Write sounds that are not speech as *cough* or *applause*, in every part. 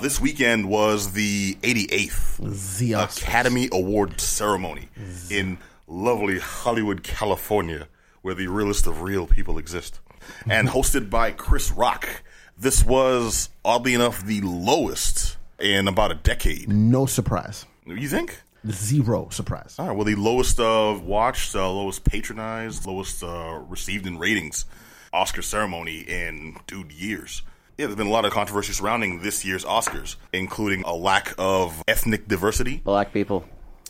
This weekend was the 88th The Academy Award ceremony in lovely Hollywood, California, where the realest of real people exist. And *laughs* hosted by Chris Rock. This was, oddly enough, the lowest in about a decade. No surprise. You think? Zero surprise. All right, well, the lowest uh, watched, uh, lowest patronized, lowest uh, received in ratings Oscar ceremony in, dude, years. Yeah, there's been a lot of controversy surrounding this year's Oscars, including a lack of ethnic diversity. Black people.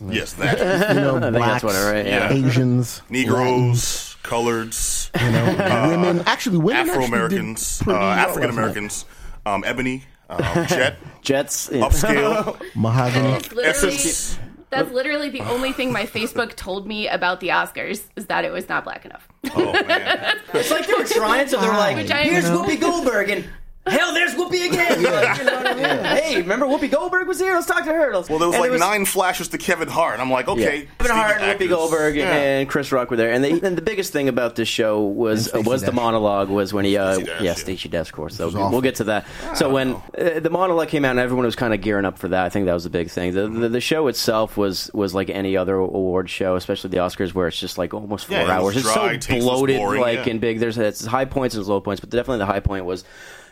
Yes, that. *laughs* You know, *laughs* blacks, that's what it- right, yeah. Asians, Latins, Negroes, coloreds, you know, women. Actually, women Afro Americans, uh, African last night. Americans, um, ebony, um, *laughs* jet, Jets. yeah. upscale, mahogany. That's literally, essence. that's literally the only thing my Facebook told me about the Oscars is that it was not black enough. Oh man, It's like they were trying, so they're like, "Here's You? Whoopi Goldberg," and hell, there's Whoopi again. *laughs* You're you know what I mean? Hey, remember Whoopi Goldberg was here? Let's talk to her. Let's- well, there was and like nine flashes to Kevin Hart. and I'm like, okay, Yeah. Kevin Hart, and Whoopi actors. Goldberg, Yeah. and Chris Rock were there. And, they, and the biggest thing about this show was And Stacey was the Dash. monologue was when he, uh, Stacey Dash, yeah, yeah. Stacey Dash, of course. So was awful. we'll get to that. So when uh, the monologue came out, and everyone was kind of gearing up for that, I think that was the big thing. The, the, the show itself was was like any other award show, especially the Oscars, where it's just like almost four Yeah, it was hours. It's dry, so tasteless, bloated, boring, like yeah. and big. There's it's high points and low points, but definitely the high point was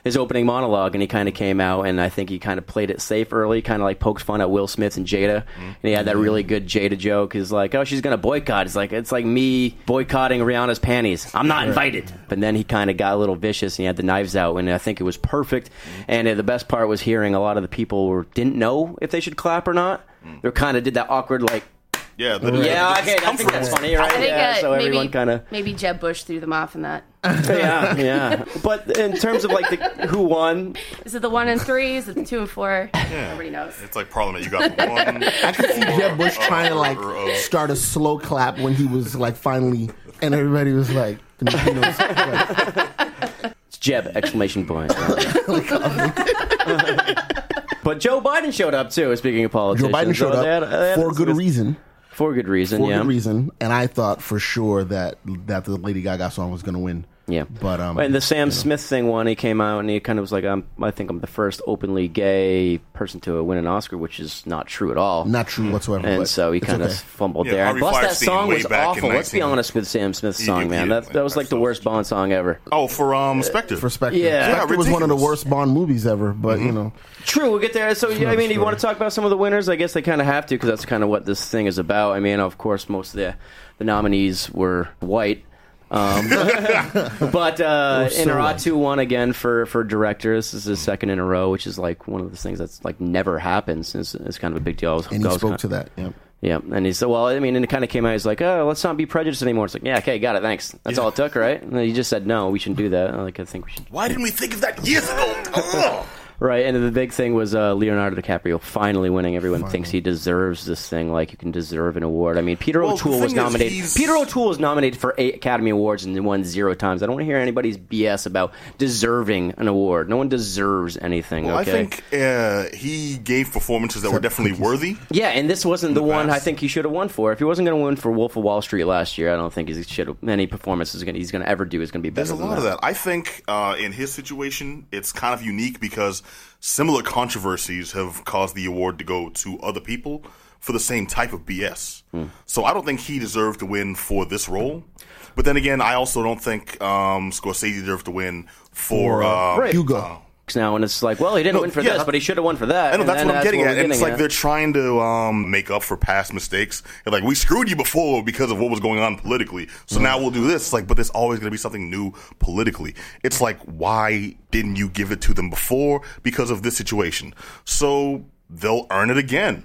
his opening monologue, and he kind of came out, and I think he kind of played it safe early, kind of like poked fun at Will Smith and Jada, and he had that really good Jada joke. Is like, oh, she's gonna boycott. It's like it's like me boycotting Rihanna's panties. I'm not invited. But then he kind of got a little vicious, and he had the knives out, and I think it was perfect. And uh, the best part was hearing a lot of the people were, didn't know if they should clap or not. Mm. They kind of did that awkward like. Yeah, the, Yeah, the okay, I think that's funny, right? I think yeah, uh, so maybe, everyone kind of maybe Jeb Bush threw them off in that. *laughs* yeah, yeah. But in terms of like the, who won, Is it the one and three? Is it the two and four? Nobody knows. It's like Parliament. You got one. *laughs* I could see Jeb Bush trying to like uh, start a slow clap when he was like finally, and everybody was like, you know, like, it's Jeb! Exclamation point. *laughs* but Joe Biden showed up too. Speaking of Joe Biden showed So they had- up had for some good reason. For good reason, For yeah. good reason, and I thought for sure that that the Lady Gaga song was going to win. Yeah, but um, and the Sam Smith thing one, he came out and he kind of was like, I'm, I think I'm the first openly gay person to win an Oscar, which is not true at all. not true whatsoever. and so he it's kind of fumbled Yeah, there. Harvey Plus, that song was awful. Let's be honest with Sam Smith's song, he man. did, That, that was like the worst Bond song ever. Oh, for um, Spectre. for Spectre. Yeah. Spectre was one of the worst Bond movies ever. But Mm-hmm. you know, True, we'll get there. So, yeah, I mean, you want to talk about some of the winners? I guess they kind of have to because that's kind of what this thing is about. I mean, of course, most of the the nominees were white. Um, *laughs* but uh, so Inarritu won again for, for director. This is his second in a row, which is like one of those things that's like never happens. It's, it's kind of a big deal. I was- and I he was spoke kind- to that. Yeah. Yeah, and he said, "Well, I mean," and it kind of came out. He's like, "Oh, let's not be prejudiced anymore." It's like, "Yeah, okay, got it, thanks." That's all it took, right? And then he just said, "No, we shouldn't do that." Like, I think we should Why didn't we think of that years ago? *laughs* Right, and the big thing was uh, Leonardo DiCaprio finally winning. Everyone thinks he deserves this thing, like you can deserve an award. I mean, Peter Well, O'Toole was nominated. he's- Peter O'Toole was nominated for eight Academy Awards and won zero times. I don't want to hear anybody's BS about deserving an award. No one deserves anything. Well, okay? I think uh, he gave performances that were definitely worthy. Yeah, and this wasn't the, one I think he should have won for. If he wasn't going to win for Wolf of Wall Street last year, I don't think he should. Any performances gonna, he's going to ever do is going to be better. There's a lot of that. I think uh, in his situation, it's kind of unique because similar controversies have caused the award to go to other people for the same type of BS. Hmm. So I don't think he deserved to win for this role. But then again, I also don't think um, Scorsese deserved to win for. Uh, Right. Hugo. Now, and it's like, well, he didn't No, win for yeah, this, that- but he should have won for that. I know and that's then what I'm getting we're at. And it's getting like they're trying to um, make up for past mistakes. They're like, we screwed you before because of what was going on politically. So now we'll do this. It's like, but there's always going to be something new politically. It's like, why didn't you give it to them before? Because of this situation. So they'll earn it again.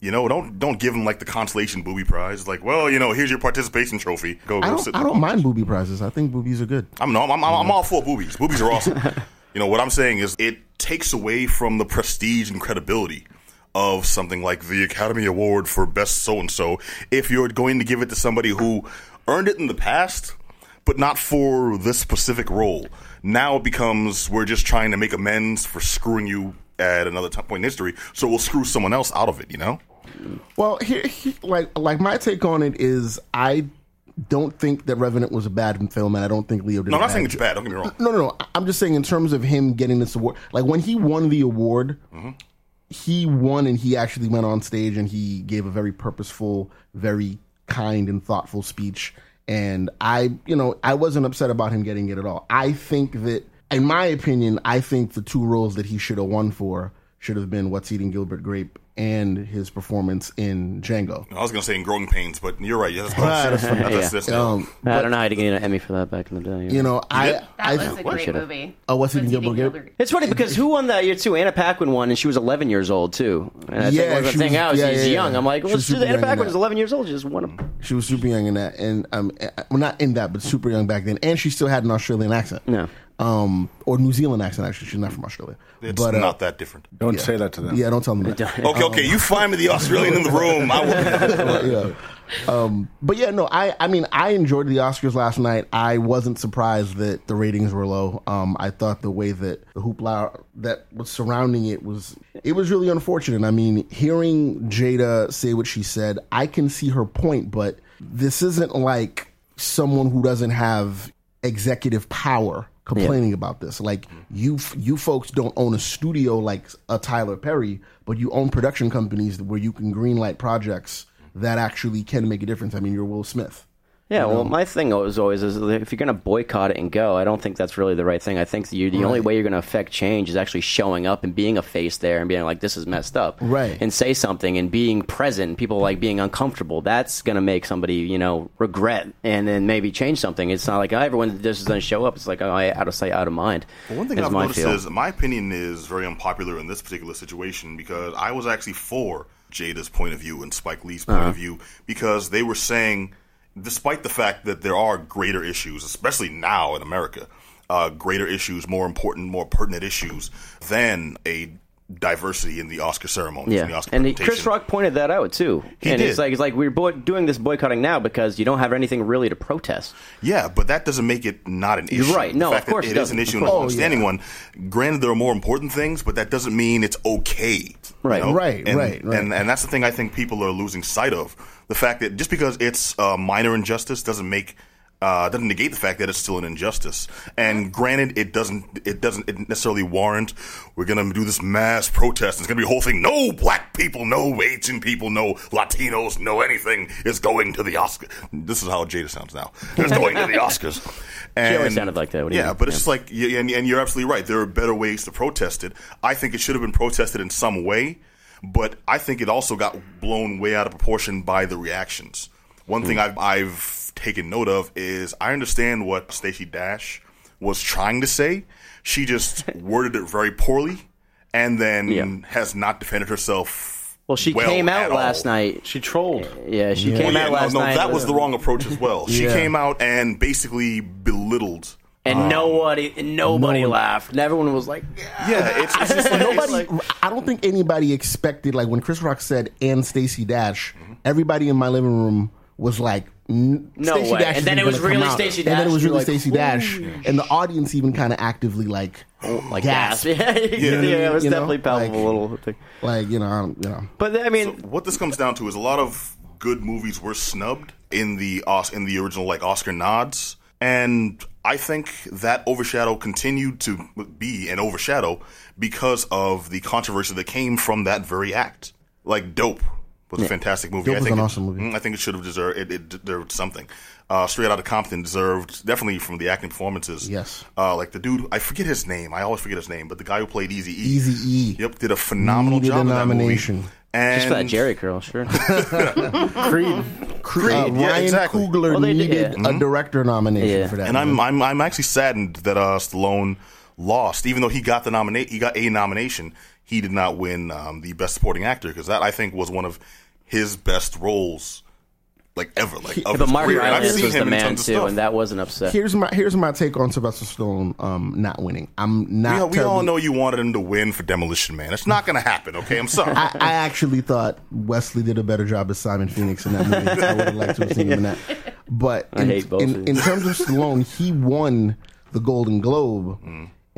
You know, don't don't give them like the consolation booby prize. It's like, well, you know, here's your participation trophy. Go, I go don't. sit. I don't mind booby prizes. I think boobies are good. I'm no, I'm, I'm, I'm all for boobies. Boobies are awesome. *laughs* you know what I'm saying is it takes away from the prestige and credibility of something like the Academy Award for Best So and So if you're going to give it to somebody who earned it in the past, but not for this specific role. Now it becomes we're just trying to make amends for screwing you at another t- point in history, so we'll screw someone else out of it. You know? Well, here, he- like like my take on it is, I don't think that Revenant was a bad film, and I don't think Leo did. No, I'm not saying it's bad. Don't get me wrong. No, no, no. I'm just saying in terms of him getting this award, like when he won the award, mm-hmm. he won and he actually went on stage and he gave a very purposeful, very kind and thoughtful speech. And I, you know, I wasn't upset about him getting it at all. I think that, in my opinion, I think the two roles that he should have won for should have been What's Eating Gilbert Grape and his performance in Django. I was going to say in Growing Pains, but you're right. *laughs* Yeah, that's, That's that's, fine. that's, that's, Um, I don't know how to get an Emmy for that back in the day. you know, I, did? That I, was a great should've. movie. Oh, What's Eating Gilbert Grape? It's funny because who won that year too? Anna Paquin won, and she was 11 years old too. And I Yeah, think one of the she thing was- out is yeah, she's yeah, young. yeah. I'm like, She well, was let's do super Anna young Paquin that. is 11 years old. She just won a She was super young in that, and um, eh, well, not in that, but super young back then, and she still had an Australian accent. No. Um, or New Zealand accent. Actually, she's not from Australia. it's but uh, not that different. Don't say that to them. Yeah, don't tell them that. *laughs* Okay, okay. You find me the Australian in the room. I will. *laughs* yeah. Um, but yeah, no, I, I mean, I enjoyed the Oscars last night. I wasn't surprised that the ratings were low. Um, I thought the way that the hoopla that was surrounding it was, it was really unfortunate. I mean, hearing Jada say what she said, I can see her point, but this isn't like someone who doesn't have executive power complaining about this. Like you, you folks don't own a studio like a Tyler Perry, but you own production companies where you can greenlight projects that actually can make a difference. I mean, you're Will Smith. Yeah, well, my thing was always is if you're going to boycott it and go, I don't think that's really the right thing. I think you, the only way you're going to affect change is actually showing up and being a face there and being like, "This is messed up," Right. And say something and being present. People like being uncomfortable. That's going to make somebody, you know, regret and then maybe change something. It's not like oh, everyone just doesn't show up. It's like oh, out of sight, out of mind. One thing I've noticed feel. is my opinion is very unpopular in this particular situation because I was actually for Jada's point of view and Spike Lee's point Uh-huh. of view because they were saying, despite the fact that there are greater issues, especially now in America, uh, greater issues, more important, more pertinent issues than a diversity in the Oscar ceremonies, in the Yeah, Oscar and he, Chris. Rock pointed that out too. He and did. it's like it's like we're boy- doing this boycotting now because you don't have anything really to protest. Yeah, but that doesn't make it not an issue. right. No, the fact of course that it it is an issue Oh, an understanding one. Granted, there are more important things, but that doesn't mean it's okay. you Right. know? Right, And- right, right. And and that's the thing I think people are losing sight of. The fact that just because it's a minor injustice doesn't make uh, doesn't negate the fact that it's still an injustice. And granted, it doesn't it doesn't it necessarily warrant we're gonna do this mass protest. It's gonna be a whole thing. No black people, no Asian people, no Latinos, no anything is going to the Oscars. This is how Jada sounds now. It's going to the *laughs* Oscars. And, always sounded like that. Yeah, mean? but it's Yeah. just like, and, and you're absolutely right. There are better ways to protest it. I think it should have been protested in some way, but I think it also got blown way out of proportion by the reactions. One thing Hmm. I've, I've taken note of is I understand what Stacey Dash was trying to say. She just *laughs* worded it very poorly, and then Yeah. has not defended herself. Well, she came out last all. night. She trolled. Yeah, she Well, came yeah, out no, last no, night. that was the wrong approach as well. She Yeah. came out and basically belittled and nobody, nobody no one- laughed. And everyone was like, Yeah, it's, it's just *laughs* like, Nobody, I don't think anybody expected like when Chris Rock said and Stacey Dash. Everybody in my living room was like, n- No Stacey way. Dash And then isn't it was gonna come really out. Stacey And then it Dash. was really like, Stacey Dash, and the audience even kind of actively like, *laughs* like gasp. gasp. *laughs* Yeah, yeah, it was You know, definitely palpable. like- little thing. like you know, I don't- you know. But I mean, what this comes down to is a lot of good movies were snubbed in the Os- in the original like Oscar nods, and I think that overshadow continued to be an overshadow because of the controversy that came from that very act. Like Dope was a fantastic movie. Dope I was think an it- awesome movie. mm, I think it should have deserved it, it deserved something. Uh, Straight Outta Compton deserved definitely from the acting performances. Yes. uh, like the dude, I forget his name. I always forget his name, but the guy who played Easy E, Easy E. yep, did a phenomenal Needed job a in that movie. And just for that Jheri curl, sure. *laughs* Creed. Creed, Uh, yeah, Ryan exactly. Coogler Well, they did, needed yeah. a director nomination Yeah. for that. And I'm I'm I'm actually saddened that uh, Stallone lost, even though he got the nominate he got a nomination. He did not win um, the best supporting actor because that I think was one of his best roles, like ever. Like of but Mark career. I've Rylance seen was the him in man tons of too, stuff. and that wasn't upset. here's my here's my take on Sylvester Stallone um, not winning. I'm not. we, all- we all know you wanted him to win for Demolition Man. It's not going to happen. Okay, I'm sorry. I, I actually thought Wesley did a better job as Simon Phoenix in that movie. I would have liked to have seen him in that. But I in, hate both in, in terms of Stallone, he won the Golden Globe,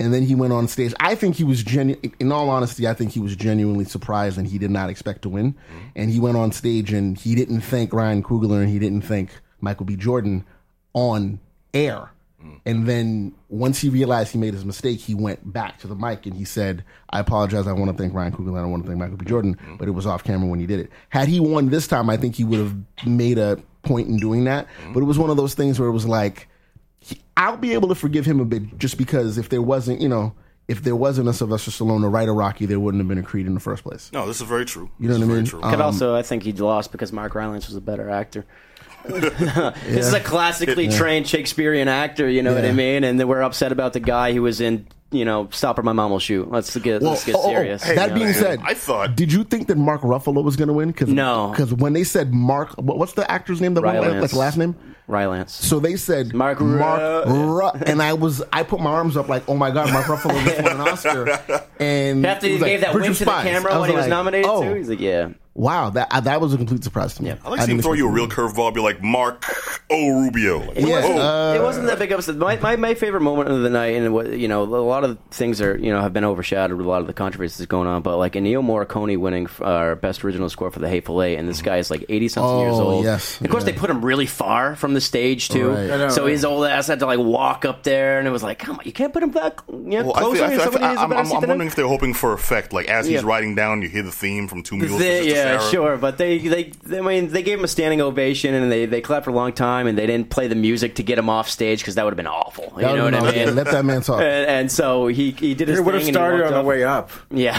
and then he went on stage. I think he was genuine. In all honesty, I think he was genuinely surprised, and he did not expect to win. Mm-hmm. And he went on stage, and he didn't thank Ryan Coogler, and he didn't thank Michael B. Jordan on air. Mm. And then once he realized he made his mistake, he went back to the mic and he said, I apologize. I want to thank Ryan Coogler. And I want to thank Michael B. Jordan, mm-hmm. but it was off camera when he did it. Had he won this time, I think he would have made a point in doing that. Mm-hmm. But it was one of those things where it was like, he- I'll be able to forgive him a bit just because if there wasn't, you know, if there wasn't a Sylvester Stallone to write a Rocky, there wouldn't have been a Creed in the first place. No, this is very true. You know This what I mean? true. Um, Could also, I think he lost because Mark Rylance was a better actor. *laughs* this is a classically trained Shakespearean actor, you know what I mean? And then we're upset about the guy who was in, you know, Stop or My Mom Will Shoot. Let's get let's get oh, oh, oh, serious. that you know? being said, I thought- Did you think that Mark Ruffalo was going to win? Cause, No. because when they said Mark, what's the actor's name? The one, Rylance. like last name. Rylance. So they said Mark Mark, and I was I put my arms up like, oh my god, Mark Ruffalo just won an Oscar, *laughs* and After he like, gave that wink to the camera when he was nominated oh, too, he's like, yeah. Wow, that uh, that was a complete surprise to me. Yeah. I like to see throw you a real curveball, be like Mark O. Rubio. Like, Yeah, oh. uh, it wasn't that big of a my, my my favorite moment of the night, and what you know, a lot of things are you know have been overshadowed with a lot of the controversies going on. But like Ennio Morricone winning uh, best original score for The Hateful Eight, and this guy is like eighty something Oh, years old. yes. And of course, Yeah. they put him really far from the stage too, Right. Know, so right. his old ass had to like walk up there, and it was like, come on, you can't put him that you know, Well, I closer. think, I and think, I somebody think, who's a I'm, better I'm, I'm him. wondering if they're hoping for effect. Like as he's Yeah. riding down, you hear the theme from Two Mules. They- to Sister yeah, Sara. sure, but they, they, they, I mean, they gave him a standing ovation and they, they clapped for a long time, and they didn't play the music to get him off stage because that would have been awful. You know what I mean? Let that man talk. *laughs* And, and so he he did his It would have he started on the way up. Yeah.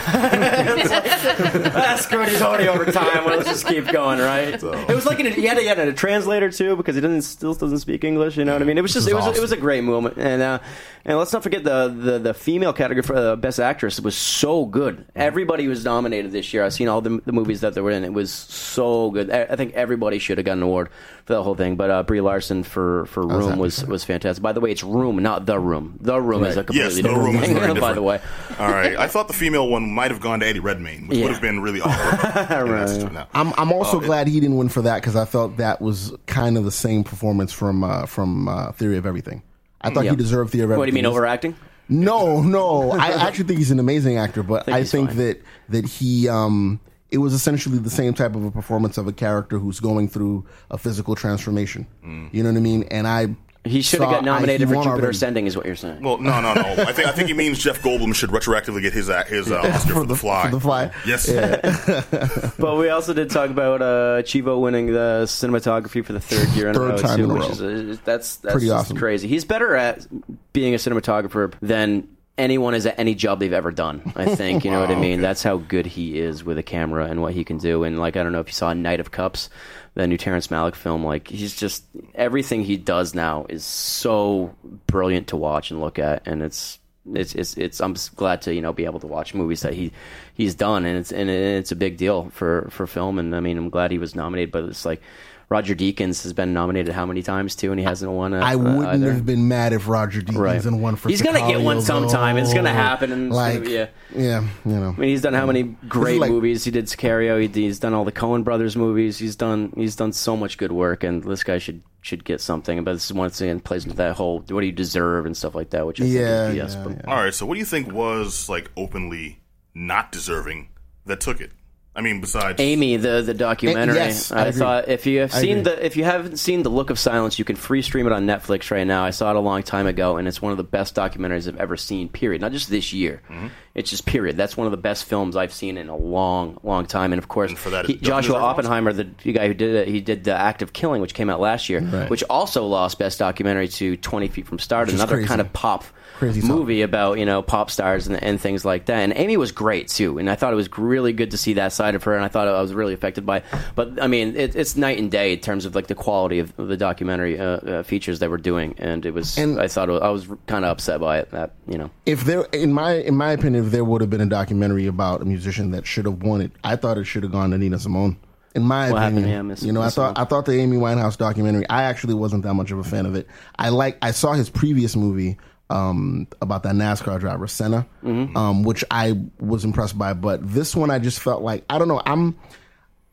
ah, screw it. He's already over time. Well, let's just keep going, right? It was like an, he had, he had a translator too because he doesn't still doesn't speak English. You know what I mean? It was just This it is was it was a great moment. And uh, and let's not forget the the, the female category for uh, best actress was so good. Everybody was nominated this year. I've seen all the, the movies that they were in. It was so good. I, I think everybody should have gotten an award for the whole thing. But uh, Brie Larson for for Room was was fantastic. By the way, it's Room, not The Room. The Room is a completely Yes, the different room is *laughs* very different. By the way. All right, I thought the female one might have gone to Eddie Redmayne, which Yeah. would have been really awkward. *laughs* Right. No. I'm I'm also it- glad he didn't win for that because I felt that was kind of the same performance from uh, from uh, Theory of Everything. I thought Yeah. he deserved Theory of Everything. What do you mean overacting? No, no. I actually think he's an amazing actor, but *laughs* think I think that that he um it was essentially the same type of a performance of a character who's going through a physical transformation. You know what I mean? And I He should have saw- got nominated he for won Jupiter already. Ascending, is what you're saying. Well, no, no, no. I think I think he means Jeff Goldblum should retroactively get his uh, his uh, *laughs* Oscar for, the Fly. For the fly. Yes. *laughs* But we also did talk about uh, Chivo winning the cinematography for the third year in a row time too, in a which row. is uh, that's that's Pretty awesome. crazy. He's better at being a cinematographer than anyone is at any job they've ever done. I *laughs* think you know what I mean. okay. That's how good he is with a camera and what he can do. And like I don't know if you saw Knight of Cups, the new Terrence Malick film. Like he's just everything he does now is so brilliant to watch and look at, and it's it's it's, it's I'm glad to you know be able to watch movies that he he's done, and it's and it's a big deal for for film. And I mean, I'm glad he was nominated, but it's like Roger Deakins has been nominated how many times too, and he hasn't won. A, I uh, wouldn't either. have been mad if Roger Deakins Right. and one for He's gonna get one Sicario, sometime. It's gonna happen, and it's gonna like be- yeah. yeah, you know. I mean, he's done how many great like- movies? He did Sicario. He, he's done all the Coen Brothers movies. He's done he's done so much good work, and this guy should should get something. But this is once again plays into that whole what do you deserve and stuff like that, which I Yeah, think is BS. yeah, but yeah. All right. So, what do you think was like openly not deserving that took it? I mean, besides Amy, the the documentary. Eh, yes, I I, thought if you have I seen agree. the if you haven't seen the Look of Silence, you can free stream it on Netflix right now. I saw it a long time ago, and it's one of the best documentaries I've ever seen. Period. Not just this year. Mm-hmm. It's just period. That's one of the best films I've seen in a long, long time. And of course, And for that, he- Joshua deserves an Oscar. Oppenheimer, the, the guy who did it, he did the Act of Killing, which came out last year, which also lost Best Documentary to Twenty Feet from Stardom, is another crazy. kind of pop Crazy movie about you know pop stars and, and things like that. And Amy was great too, and I thought it was really good to see that side of her. And I thought I was really affected by. It. But I mean, it, it's night and day in terms of like the quality of, the documentary uh, uh, features they were doing, and it was. And- I thought it, I was kind of upset by it. That you know, if there in my in my opinion if there would have been a documentary about a musician that should have won it i thought it should have gone to nina simone in my What opinion you know i thought i thought the amy winehouse documentary i actually wasn't that much of a fan of it i like i saw his previous movie um, about that NASCAR driver Senna, Mm-hmm. um, which I was impressed by. But this one, I just felt like I don't know. I'm.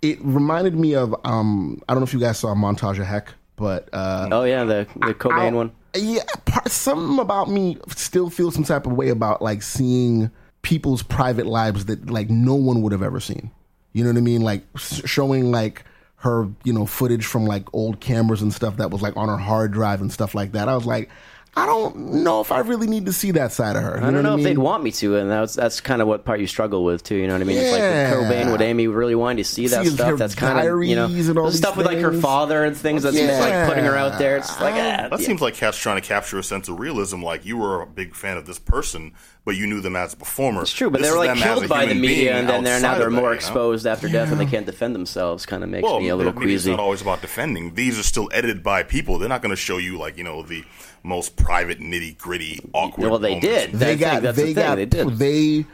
It reminded me of um, I don't know if you guys saw Montage of Heck, but uh, oh yeah, the the Cobain I'll- one. Yeah, part, something about me still feels some type of way about like seeing people's private lives that like no one would have ever seen. You know what I mean? Like showing like her you know footage from like old cameras and stuff that was like on her hard drive and stuff like that. I was like, I don't know if I really need to see that side of her. You I don't know, what if mean? they'd want me to, and that's that's kind of what part you struggle with too. You know what I mean? It's Yeah. like with Cobain, would Amy really want to see that See stuff? That's kind of you know diaries and all the stuff with like her father and things. That's just, like putting her out there. It's like ah, That yeah. seems like Cat's trying to capture a sense of realism. Like you were a big fan of this person, but you knew them as a performer. It's true, but This they were is like them as a killed by the human media, being and then they're now they're of that, more you know? exposed after death, and they can't defend themselves. Kind of makes Well, me a little maybe it's not always about defending. These are still edited by people. They're not going to show you like you know the most private, nitty gritty, awkward. Well, they moments. did. they got the- that's they the thing, got they did. they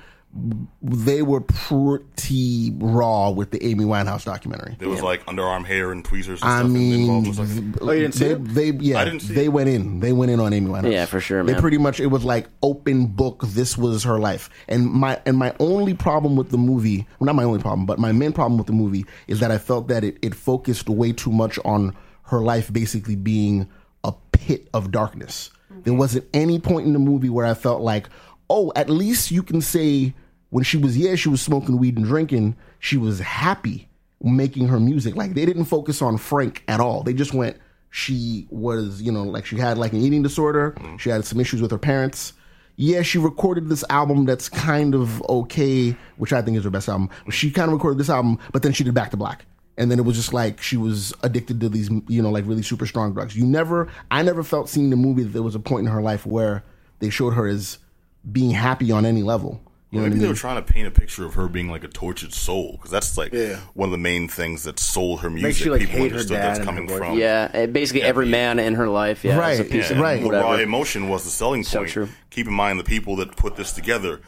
they were pretty raw with the Amy Winehouse documentary. There was like underarm hair and tweezers. And I stuff mean, involved. It was like- Oh, you didn't see they, it? they yeah, I didn't see they it. went in. They went in on Amy Winehouse. Yeah, for sure, They pretty much it was like open book. This was her life, and my and my only problem with the movie, well, not my only problem, but my main problem with the movie is that I felt that it, it focused way too much on her life basically being a pit of darkness. There wasn't any point in the movie where I felt like, oh, at least you can say when she was yeah she was smoking weed and drinking, she was happy making her music. Like they didn't focus on Frank at all. They just went she was, you know, like she had like an eating disorder. Mm-hmm. She had some issues with her parents. Yeah, she recorded this album that's kind of okay, which I think is her best album. She kind of recorded this album, but then she did Back to Black. And then it was just like she was addicted to these, you know, like really super strong drugs. You never, I never felt seeing the movie that there was a point in her life where they showed her as being happy on any level. You know Maybe what I they were trying to paint a picture of her being like a tortured soul because that's like Yeah. one of the main things that sold her music. you, like, People hate her understood dad that's coming from. yeah, basically every man in her life. Yeah, is a Right, piece Yeah, of right. and raw emotion was the selling point. So true. Keep in mind the people that put this together,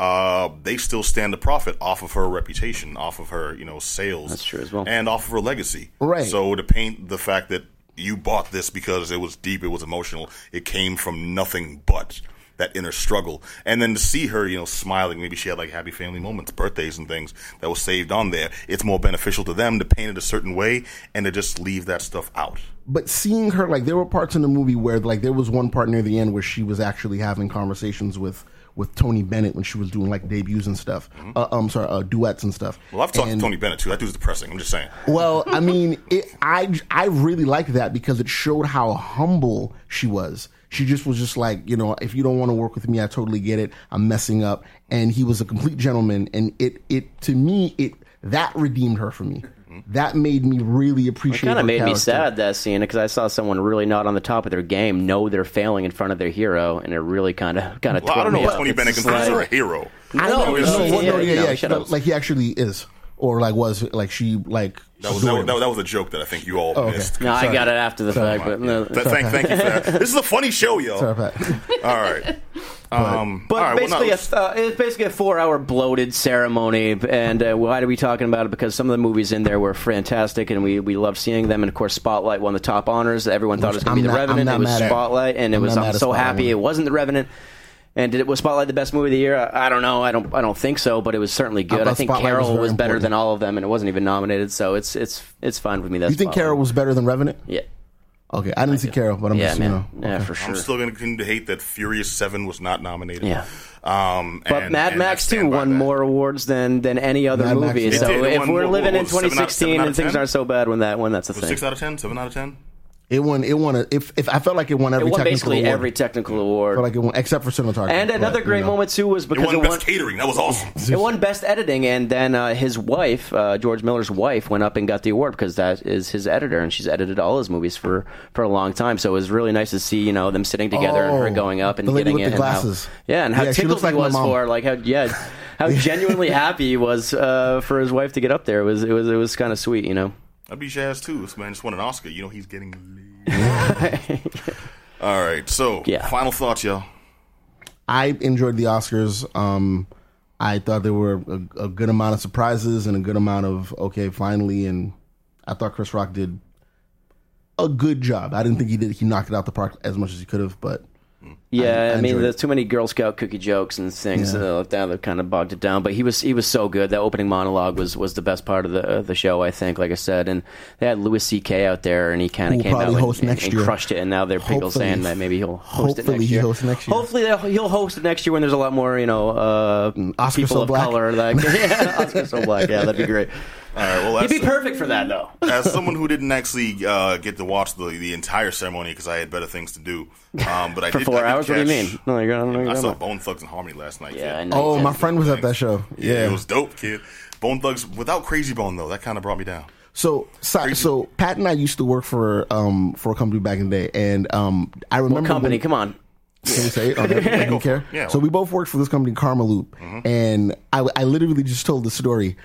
uh, they still stand to profit off of her reputation, off of her, you know, sales. That's true as well. and off of her legacy. Right. So to paint the fact that you bought this because it was deep, it was emotional, it came from nothing but that inner struggle, and then to see her, you know, smiling. Maybe she had like happy family moments, birthdays, and things that was saved on there. It's more beneficial to them to paint it a certain way and to just leave that stuff out. but seeing her like there were parts in the movie where like there was one part near the end where she was actually having conversations with with Tony Bennett when she was doing like debuts and stuff. Uh, um, sorry, uh, duets and stuff. Well, I've talked And- to Tony Bennett too. That dude's depressing. I'm just saying. Well, I *laughs* mean, it, I I really liked that because it showed how humble she was. She just was just like, you know, if you don't want to work with me, I totally get it. I'm messing up, and he was a complete gentleman. And it it to me it that redeemed her for me. That made me really appreciate. kind of made me sad that scene because I saw someone really not on the top of their game, know they're failing in front of their hero, and it really kind of kind of. Well, I don't know me what. Tony It's Bennett just considers her a hero. I No, know, yeah, no, yeah, well, no, yeah, yeah, no, yeah, shut no, up. like he actually is, or like was like she like That was, that, was, that was a joke that I think you all Oh, okay. missed. No, I got it after the fact, but no. Th- thank, thank you for that. *laughs* This is a funny show, yo. Sorry, Pat. *laughs* All right. Um, But all right, well, basically, no, a, uh, it's basically a four-hour bloated ceremony. And uh, why are we talking about it? Because some of the movies in there were fantastic, and we, we loved seeing them. And of course, Spotlight won the top honors. Everyone thought it was going to be The Revenant. It was Spotlight, and it I'm was. I'm so happy it wasn't The Revenant. And did it was Spotlight the best movie of the year? I, I don't know. I don't. I don't think so. But it was certainly good. I, thought think Spotlight Carol very was, better important. than all of them, and it wasn't even nominated. So it's it's it's fine with me. That's You think Spotlight. Carol was better than Revenant? Yeah. Okay, I didn't see Carol, but I'm Yeah, just you man. know. Yeah, for sure. I'm still going to continue to hate that Furious 7 was not nominated. Yeah. Um, But and- Mad and Max too won that. more awards than than any other Mad movie. did. So It did. It if we're living what in was it, seven out- 2016 seven out and of things aren't so bad when that one, that's a thing. 6 out of 10? 7 out of 10? It won. It won. A, if if I felt like it won every It won technical basically award. every technical I award. felt like it won except for cinematography. and another but, great you know. moment too was because It won it Best Catering. That was awesome. *laughs* it won best editing, and then uh, his wife, uh, George Miller's wife, went up and got the award because that is his editor, and she's edited all his movies for for a long time. So it was really nice to see you know them sitting together and her Oh, going up and the lady getting with it. the and how- glasses. yeah, and how Yeah, tickled looks like he was mom. for like how yeah. How *laughs* genuinely happy he was uh, for his wife to get up there. It was it was it was kind of sweet, you know. I'd be jazzed too. This man just won an Oscar. You know he's getting. *laughs* All right. So, Yeah. final thoughts, y'all. I enjoyed the Oscars. Um, I thought there were a, a good amount of surprises and a good amount of okay, finally. And I thought Chris Rock did a good job. I didn't think he did. He knocked it out the park as much as he could have, but Yeah, I I, mean, there's too many Girl Scout cookie jokes and things Yeah. uh, that that kind of bogged it down. But he was he was so good. That opening monologue was was the best part of the uh, the show, I think. Like I said, and they had Louis C.K. out there, and he kind of came out and, and- and crushed it. And now they're people saying that maybe he'll host it Hopefully next year. next year. Hopefully they'll- he'll host it next year when there's a lot more you know uh, Oscar people so of black. color. Like *laughs* yeah, Oscar so black. Yeah, that'd be great. *laughs* All right, well, He'd be perfect for that, though. *laughs* as someone who didn't actually uh, get to watch the, the entire ceremony because I had better things to do, um, but I *laughs* For did, four I did hours? What do you mean? No, you're, I don't know I you're saw about. Bone Thugs and Harmony last night. Yeah, I know. Oh, my friend was at that show. Yeah, Yeah. it was dope, kid. Bone Thugs without Crazy Bone though, that kind of brought me down. So, so, so Pat and I used to work for um for a company back in the day, and um I remember Company, when- come on. Can we say it? Okay, *laughs* I don't care. Yeah. So we both worked for this company, Karmaloop, and I, I literally just told the story.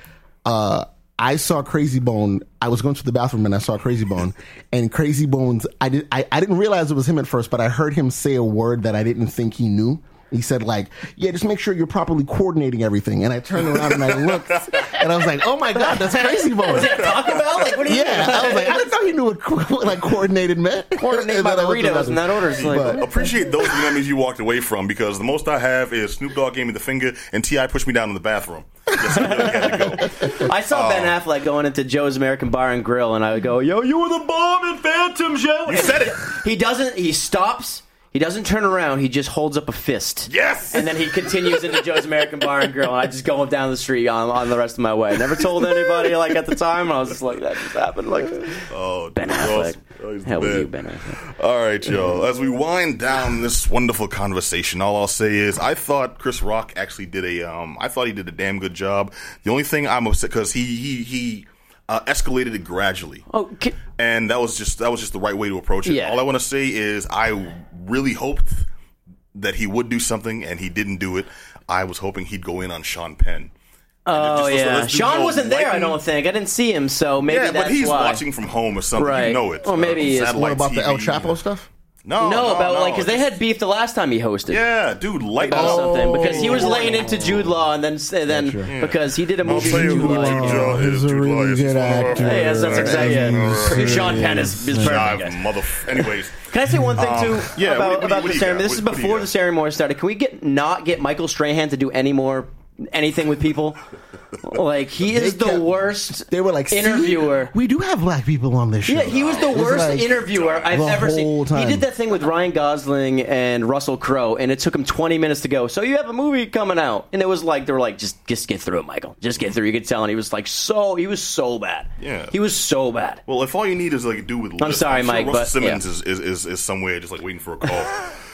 Uh, I saw Crazy Bone. I was going to the bathroom and I saw Crazy Bone, and Crazy Bones. I did. I, I didn't realize it was him at first, but I heard him say a word that I didn't think he knew. He said like, "Yeah, just make sure you're properly coordinating everything." And I turned around and I looked, and I was like, "Oh my god, that's Crazy Bone." Talk about like what do you Yeah, I was like, I didn't know he knew what co- like coordinated meant. Coordinate And then I went to the margaritas *laughs* in that order. It's like, But- Appreciate those memories you walked away from because the most I have is Snoop Dogg gave me the finger and T.I. pushed me down in the bathroom. I really had go. I saw Ben oh. Affleck going into Joe's American Bar and Grill, and I would go, "Yo, you were the bomb in Phantom, Joe." You said it. He doesn't. He stops. He doesn't turn around. He just holds up a fist. Yes. And then he continues into Joe's American Bar and Grill, and I just go down the street on, on the rest of my way. Never told anybody like at the time. I was just like, that just happened. Like Oh, Ben Affleck. awesome. Oh, Hell with you, Ben Affleck. All right, y'all. As we wind down this wonderful conversation, all I'll say is I thought Chris Rock actually did a. Um, I thought he did a damn good job. The only thing I'm upset because he he he uh, escalated it gradually. Oh, can, and that was just that was just the right way to approach it. Yeah. All I want to say is I really hoped that he would do something, and he didn't do it. I was hoping he'd go in on Sean Penn. oh Just- yeah, let's do Sean wasn't there. I don't think. I didn't see him, so maybe Yeah, that's but he's why. watching from home or something. Right. You know it. Or maybe he is. What about the El TV. Chapo stuff? No, No, no, about no. like because they had beef the last time he hosted. Yeah, dude, light About up. something because he was laying into Jude Law and then and then because he did a movie with Jude Law. Law He's a really good actor. Hey, yes, that's exactly *laughs* it. Sean Penn is, is Jive, perfect. mother. Anyways, Can I say one thing too Um, yeah, about, what- what- about what the ceremony? This is What- what do you before the ceremony started. Can we get not get Michael Strahan to do any more anything with people? Like he is They the kept- worst. They were like, "See, interviewer. we do have black people on this show. Yeah, he was the It was worst like- interviewer I've the ever seen. whole time. He did that thing with Ryan Gosling and Russell Crowe, and it took him 20 minutes to go. So you have a movie coming out, and it was like they were like, just just get through it, Michael. Just get through. You could tell, and he was like so he was so bad. Yeah. he was so bad. well, if all you need is like a dude with, I'm lisp, sorry, sure Mike, Russell but, Simmons yeah. is, is, is is somewhere just like waiting for a call. *laughs*